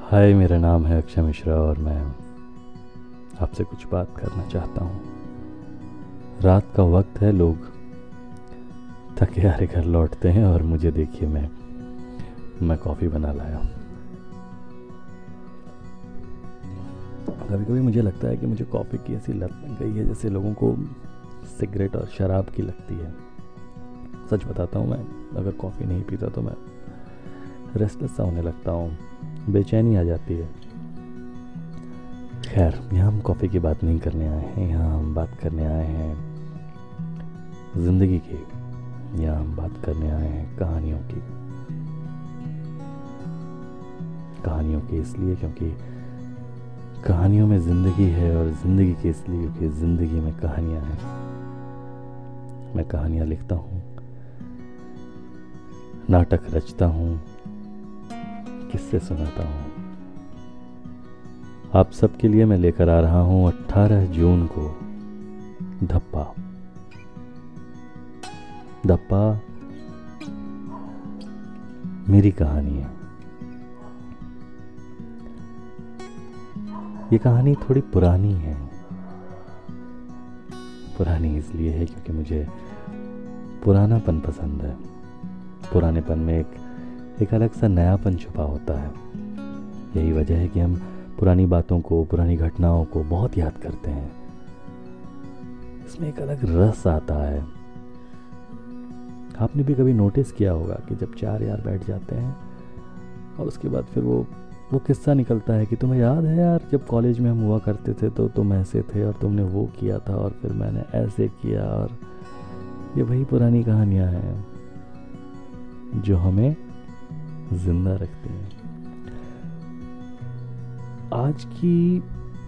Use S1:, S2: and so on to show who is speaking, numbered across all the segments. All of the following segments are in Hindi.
S1: हाय, मेरा नाम है अक्षय मिश्रा और मैं आपसे कुछ बात करना चाहता हूँ। रात का वक्त है, लोग थके हारे घर लौटते हैं और मुझे देखिए मैं मैं कॉफ़ी बना लाया हूँ। कभी कभी मुझे लगता है कि मुझे कॉफ़ी की ऐसी लत लग गई है जैसे लोगों को सिगरेट और शराब की लगती है। सच बताता हूँ मैं, अगर कॉफ़ी नहीं पीता तो मैं रेस्टलेस सा होने लगता हूँ। बेचैनी आ जाती है। खैर, यहाँ हम कॉफ़ी की बात नहीं करने आए हैं, यहाँ हम बात करने आए हैं ज़िंदगी की, यहाँ हम बात करने आए हैं कहानियों की। कहानियों की इसलिए क्योंकि कहानियों में ज़िंदगी है और ज़िंदगी की इसलिए क्योंकि ज़िंदगी में कहानियाँ हैं। मैं कहानियाँ लिखता हूँ, नाटक रचता हूँ किससे सुनाता हूँ। आप सबके लिए मैं लेकर आ रहा हूँ 18 जून को धप्पा। धप्पा मेरी कहानी है। ये कहानी थोड़ी पुरानी है। पुरानी इसलिए है क्योंकि मुझे पुरानापन पसंद है। पुरानेपन में एक एक अलग सा नयापन छुपा होता है। यही वजह है कि हम पुरानी बातों को, पुरानी घटनाओं को बहुत याद करते हैं। इसमें एक अलग रस आता है। आपने भी कभी नोटिस किया होगा कि जब चार यार बैठ जाते हैं और उसके बाद फिर वो वो किस्सा निकलता है कि तुम्हें याद है यार, जब कॉलेज में हम हुआ करते थे तो तुम ऐसे थे और तुमने वो किया था और फिर मैंने ऐसे किया और ये वही पुरानी कहानियाँ हैं जो हमें ज़िंदा रखती हैं। आज की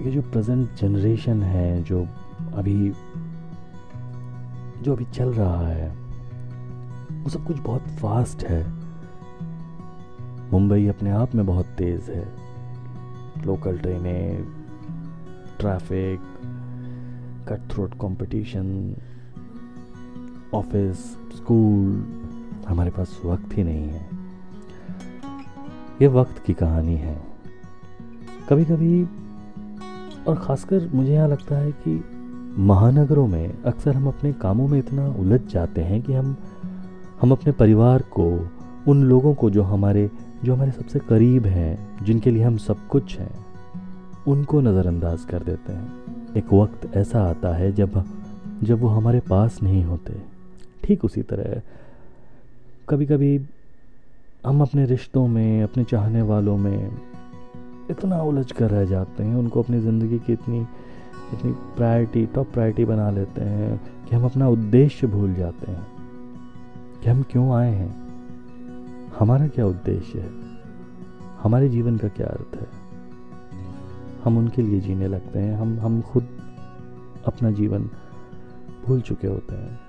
S1: ये जो प्रेजेंट जनरेशन है, जो अभी जो अभी चल रहा है, वो सब कुछ बहुत फास्ट है। मुंबई अपने आप में बहुत तेज़ है। लोकल ट्रेनें traffic cut throat competition office school हमारे पास वक्त ही नहीं है। ये वक्त की कहानी है। कभी कभी और ख़ासकर मुझे यहाँ लगता है कि महानगरों में अक्सर हम अपने कामों में इतना उलझ जाते हैं कि हम हम अपने परिवार को, उन लोगों को जो हमारे जो हमारे सबसे करीब हैं, जिनके लिए हम सब कुछ हैं, उनको नज़रअंदाज कर देते हैं। एक वक्त ऐसा आता है जब जब वो हमारे पास नहीं होते। ठीक उसी तरह कभी कभी हम अपने रिश्तों में, अपने चाहने वालों में इतना उलझ कर रह जाते हैं। उनको अपनी ज़िंदगी की इतनी इतनी प्रायोरिटी टॉप प्रायोरिटी बना लेते हैं कि हम अपना उद्देश्य भूल जाते हैं कि हम क्यों आए हैं। हमारा क्या उद्देश्य है? हमारे जीवन का क्या अर्थ है? हम उनके लिए जीने लगते हैं। हम हम खुद अपना जीवन भूल चुके होते हैं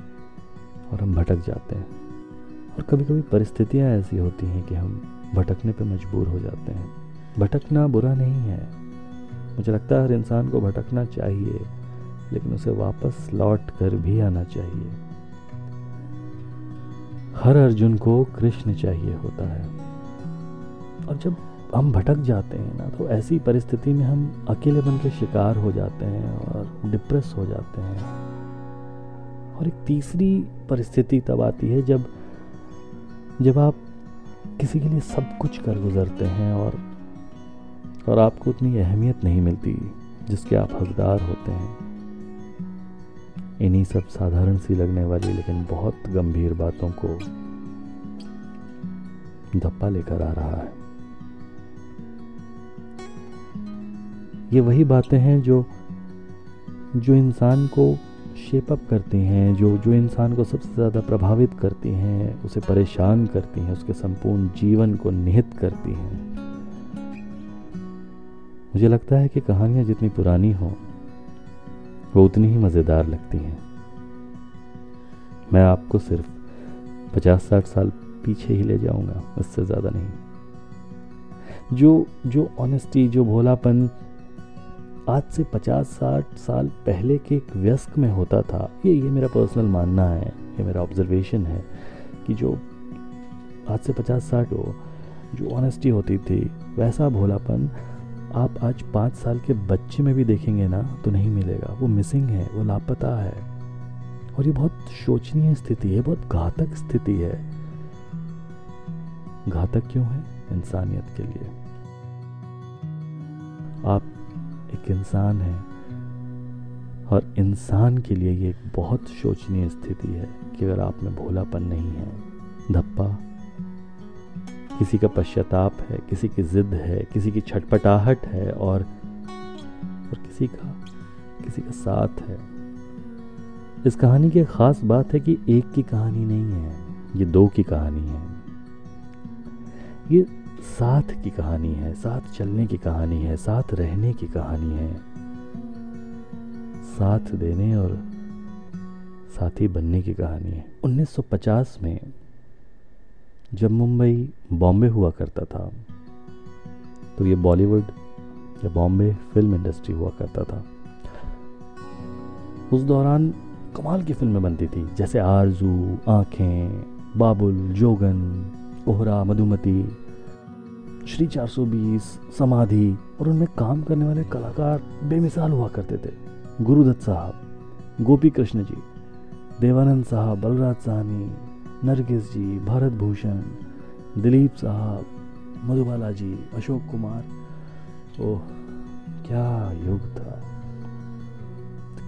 S1: और हम भटक जाते हैं। और कभी कभी परिस्थितियाँ ऐसी होती हैं कि हम भटकने पर मजबूर हो जाते हैं। भटकना बुरा नहीं है। मुझे लगता है हर इंसान को भटकना चाहिए, लेकिन उसे वापस लौट कर भी आना चाहिए। हर अर्जुन को कृष्ण चाहिए होता है। और जब हम भटक जाते हैं ना तो ऐसी परिस्थिति में हम अकेले बन के शिकार हो जाते हैं और डिप्रेस हो जाते हैं। और एक तीसरी परिस्थिति तब आती है जब जब आप किसी के लिए सब कुछ कर गुजरते हैं और और आपको उतनी अहमियत नहीं मिलती जिसके आप हकदार होते हैं, इन्हीं सब साधारण सी लगने वाली लेकिन बहुत गंभीर बातों को धप्पा लेकर आ रहा है। ये वही बातें हैं जो जो इंसान को शेप अप करती हैं, जो जो इंसान को सबसे ज़्यादा प्रभावित करती हैं, उसे परेशान करती हैं, उसके संपूर्ण जीवन को निहित करती हैं। मुझे लगता है कि कहानियाँ जितनी पुरानी हों, वो उतनी ही मज़ेदार लगती हैं। मैं आपको सिर्फ़ पचास साठ साल पीछे ही ले जाऊँगा, इससे ज़्यादा नहीं। जो जो ऑनेस्टी जो भोलापन आज से पचास साठ साल पहले के एक व्यस्क में होता था। ये ये मेरा पर्सनल मानना है, ये मेरा ऑब्जर्वेशन है कि जो आज से पचास साठ हो, जो ऑनेस्टी होती थी, वैसा भोलापन आप आज पाँच साल के बच्चे में भी देखेंगे ना तो नहीं मिलेगा। वो मिसिंग है, वो लापता है। और ये बहुत शोचनीय स्थिति है, बहुत घातक स्थिति है। घातक क्यों है? इंसानियत के लिए। आप एक इंसान है। और इंसान के लिए ये एक बहुत शोचनीय स्थिति है कि अगर आप में भोलापन नहीं है, धप्पा, किसी का पश्चाताप है, किसी की जिद है, किसी की छटपटाहट है और और किसी का किसी का साथ है। इस कहानी की खास बात है कि एक की कहानी नहीं है, ये दो की कहानी है। ये साथ की कहानी है, साथ चलने की कहानी है, साथ रहने की कहानी है। साथ देने और साथी बनने की कहानी है। 1950 में जब मुंबई बॉम्बे हुआ करता था तो ये बॉलीवुड या बॉम्बे फ़िल्म इंडस्ट्री हुआ करता था। उस दौरान कमाल की फ़िल्में बनती थी, जैसे आरज़ू, आँखें, बाबुल, जोगन कोहरा मधुमती। श्री 420 समाधि और उनमें काम करने वाले कलाकार बेमिसाल हुआ करते थे। गुरुदत्त साहब गोपी कृष्ण जी, देवानंद साहब, बलराज साहनी, नरगिस जी, भारत भूषण, दिलीप साहब, मधुबाला जी, अशोक कुमार। ओह, क्या युग था।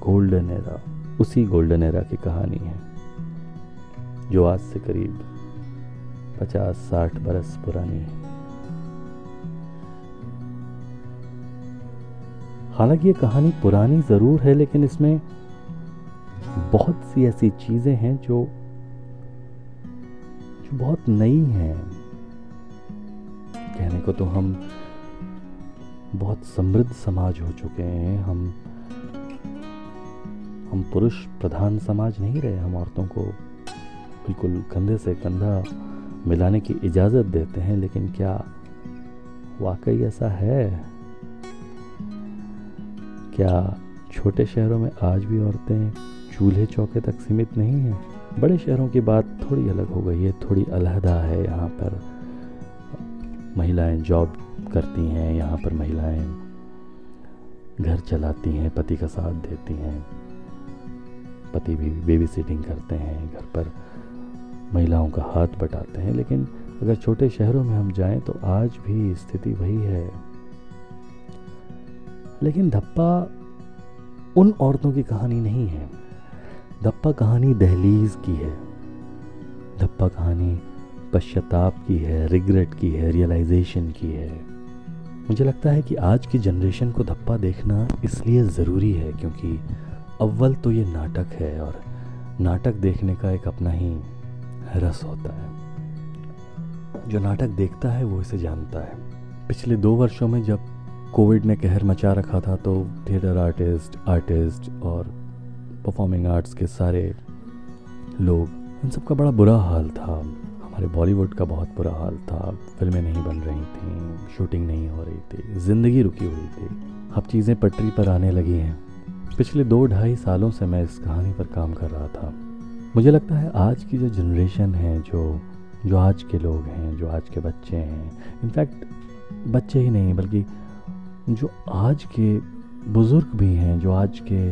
S1: गोल्डन एरा, उसी गोल्डन एरा की कहानी है, जो आज से करीब पचास साठ बरस पुरानी है। हालाँकि ये कहानी पुरानी ज़रूर है, लेकिन इसमें बहुत सी ऐसी चीज़ें हैं जो जो बहुत नई हैं। कहने को तो हम बहुत समृद्ध समाज हो चुके हैं। हम हम पुरुष प्रधान समाज नहीं रहे, हम औरतों को बिल्कुल कंधे से कंधा मिलाने की इजाज़त देते हैं, लेकिन क्या वाकई ऐसा है? क्या छोटे शहरों में आज भी औरतें चूल्हे चौके तक सीमित नहीं हैं? बड़े शहरों की बात थोड़ी अलग हो गई है, थोड़ी अलहदा है यहाँ पर। महिलाएँ जॉब करती हैं, यहाँ पर महिलाएँ घर चलाती हैं, पति का साथ देती हैं। पति भी बेबी सिटिंग करते हैं, घर पर महिलाओं का हाथ बटाते हैं। लेकिन अगर छोटे शहरों में हम जाएँ तो आज भी स्थिति वही है। लेकिन धप्पा उन औरतों की कहानी नहीं है। धप्पा कहानी दहलीज की है। धप्पा कहानी पश्चाताप की है, रिग्रेट की है, रियलाइजेशन की है। मुझे लगता है कि आज की जनरेशन को धप्पा देखना इसलिए ज़रूरी है क्योंकि अव्वल तो ये नाटक है और नाटक देखने का एक अपना ही रस होता है। जो नाटक देखता है वो इसे जानता है। पिछले दो वर्षों में जब कोविड ने कहर मचा रखा था तो थिएटर आर्टिस्ट आर्टिस्ट और परफॉर्मिंग आर्ट्स के सारे लोग इन सब का बड़ा बुरा हाल था। हमारे बॉलीवुड का बहुत बुरा हाल था। फ़िल्में नहीं बन रही थी शूटिंग नहीं हो रही थी, ज़िंदगी रुकी हुई थी। अब चीज़ें पटरी पर आने लगी हैं। पिछले दो ढाई सालों से मैं इस कहानी पर काम कर रहा था। मुझे लगता है आज की जो जनरेशन है, जो जो आज के लोग हैं, जो आज के बच्चे हैं इनफैक्ट बच्चे ही नहीं, बल्कि जो आज के बुज़ुर्ग भी हैं, जो आज के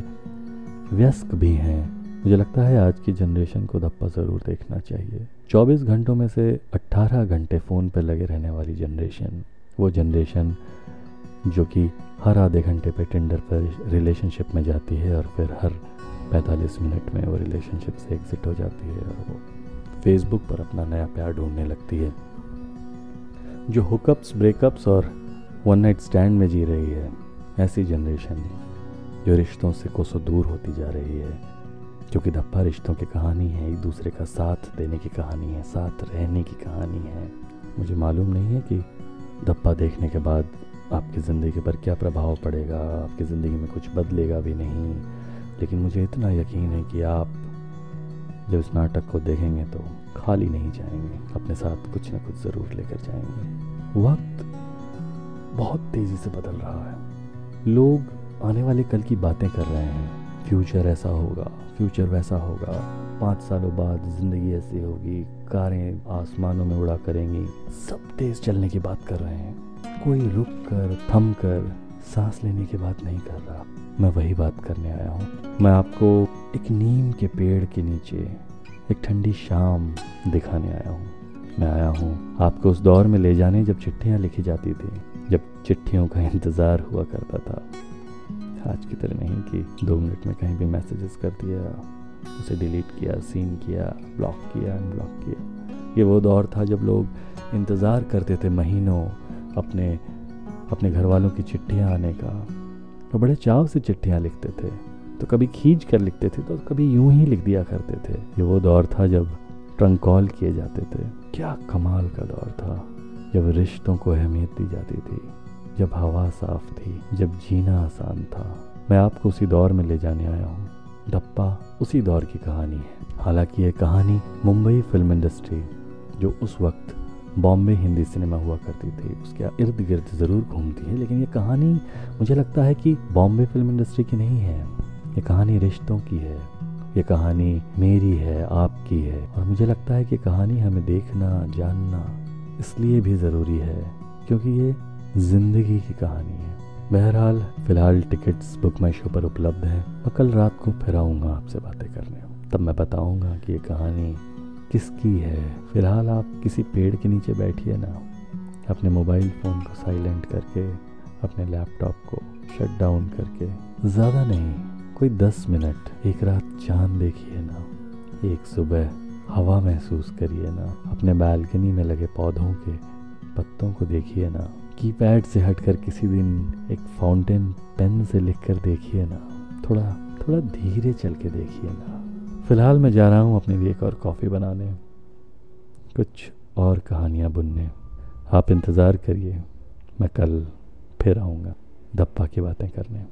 S1: व्यस्क भी हैं, मुझे लगता है आज की जनरेशन को धप्पा ज़रूर देखना चाहिए। 24 घंटों में से 18 घंटे फ़ोन पर लगे रहने वाली जनरेशन, वो जनरेशन जो कि हर आधे घंटे पे टेंडर पर रिलेशनशिप में जाती है और फिर हर 45 मिनट में वो रिलेशनशिप से एग्ज़िट हो जाती है और वो फेसबुक पर अपना नया प्यार ढूँढने लगती है। जो हुकअप्स ब्रेकअप्स और वन नाइट स्टैंड में जी रही है। ऐसी जनरेशन जो रिश्तों से कोसों दूर होती जा रही है, क्योंकि धप्पा रिश्तों की कहानी है, एक दूसरे का साथ देने की कहानी है, साथ रहने की कहानी है। मुझे मालूम नहीं है कि धप्पा देखने के बाद आपकी ज़िंदगी पर क्या प्रभाव पड़ेगा, आपकी ज़िंदगी में कुछ बदलेगा भी नहीं। लेकिन मुझे इतना यकीन है कि आप जब इस नाटक को देखेंगे तो खाली नहीं जाएँगे, अपने साथ कुछ ना कुछ ज़रूर लेकर जाएँगे। वक्त बहुत तेज़ी से बदल रहा है। लोग आने वाले कल की बातें कर रहे हैं। फ्यूचर ऐसा होगा फ्यूचर वैसा होगा। पाँच सालों बाद ज़िंदगी ऐसी होगी, कारें आसमानों में उड़ा करेंगी। सब तेज चलने की बात कर रहे हैं। कोई रुक कर, थम कर, सांस लेने की बात नहीं कर रहा। मैं वही बात करने आया हूँ। मैं आपको एक नीम के पेड़ के नीचे एक ठंडी शाम दिखाने आया हूँ। मैं आया हूँ आपको उस दौर में ले जाने जब चिट्ठियाँ लिखी जाती थी। जब चिट्ठियों का इंतज़ार हुआ करता था। आज की तरह नहीं कि दो मिनट में कहीं भी मैसेजेस कर दिया, उसे डिलीट किया सीन किया ब्लॉक किया अनब्लॉक किया। ये वो दौर था जब लोग इंतज़ार करते थे महीनों अपने अपने घर वालों की चिट्ठियाँ आने का। वो बड़े चाव से चिट्ठियाँ लिखते थे। तो कभी खींच कर लिखते थे तो कभी यूँ ही लिख दिया करते थे। ये वो दौर था जब ट्रंक कॉल किए जाते थे। क्या कमाल का दौर था। जब रिश्तों को अहमियत दी जाती थी, जब हवा साफ़ थी, जब जीना आसान था, मैं आपको उसी दौर में ले जाने आया हूँ। डप्पा उसी दौर की कहानी है। हालाँकि ये कहानी मुंबई फ़िल्म इंडस्ट्री, जो उस वक्त बॉम्बे हिंदी सिनेमा हुआ करती थी, उसके इर्द गिर्द ज़रूर घूमती है, लेकिन ये कहानी मुझे लगता है कि बॉम्बे फ़िल्म इंडस्ट्री की नहीं है। ये कहानी रिश्तों की है ये कहानी मेरी है, आपकी है, और मुझे लगता है कि कहानी हमें देखना, जानना इसलिए भी ज़रूरी है क्योंकि ये ज़िंदगी की कहानी है। बहरहाल, फ़िलहाल टिकट्स बुक माई शो पर उपलब्ध हैं। मैं कल रात को फिर आऊँगा आपसे बातें करने। तब मैं बताऊँगा कि ये कहानी किसकी है। फ़िलहाल आप किसी पेड़ के नीचे बैठिए ना। अपने मोबाइल फ़ोन को साइलेंट करके, अपने लैपटॉप को शट डाउन करके। ज़्यादा नहीं, कोई दस मिनट, एक रात चाँद देखिए ना। एक सुबह। हवा महसूस करिए ना। अपने बालकनी में लगे पौधों के पत्तों को देखिए ना। की पैड से हटकर किसी दिन एक फाउंटेन पेन से लिख कर देखिए ना। थोड़ा थोड़ा धीरे चल के देखिए ना। फ़िलहाल मैं जा रहा हूँ अपने लिए एक और कॉफ़ी बनाने। कुछ और कहानियाँ बुनने। आप इंतज़ार करिए, मैं कल फिर आऊँगा। दप्पा की बातें करने।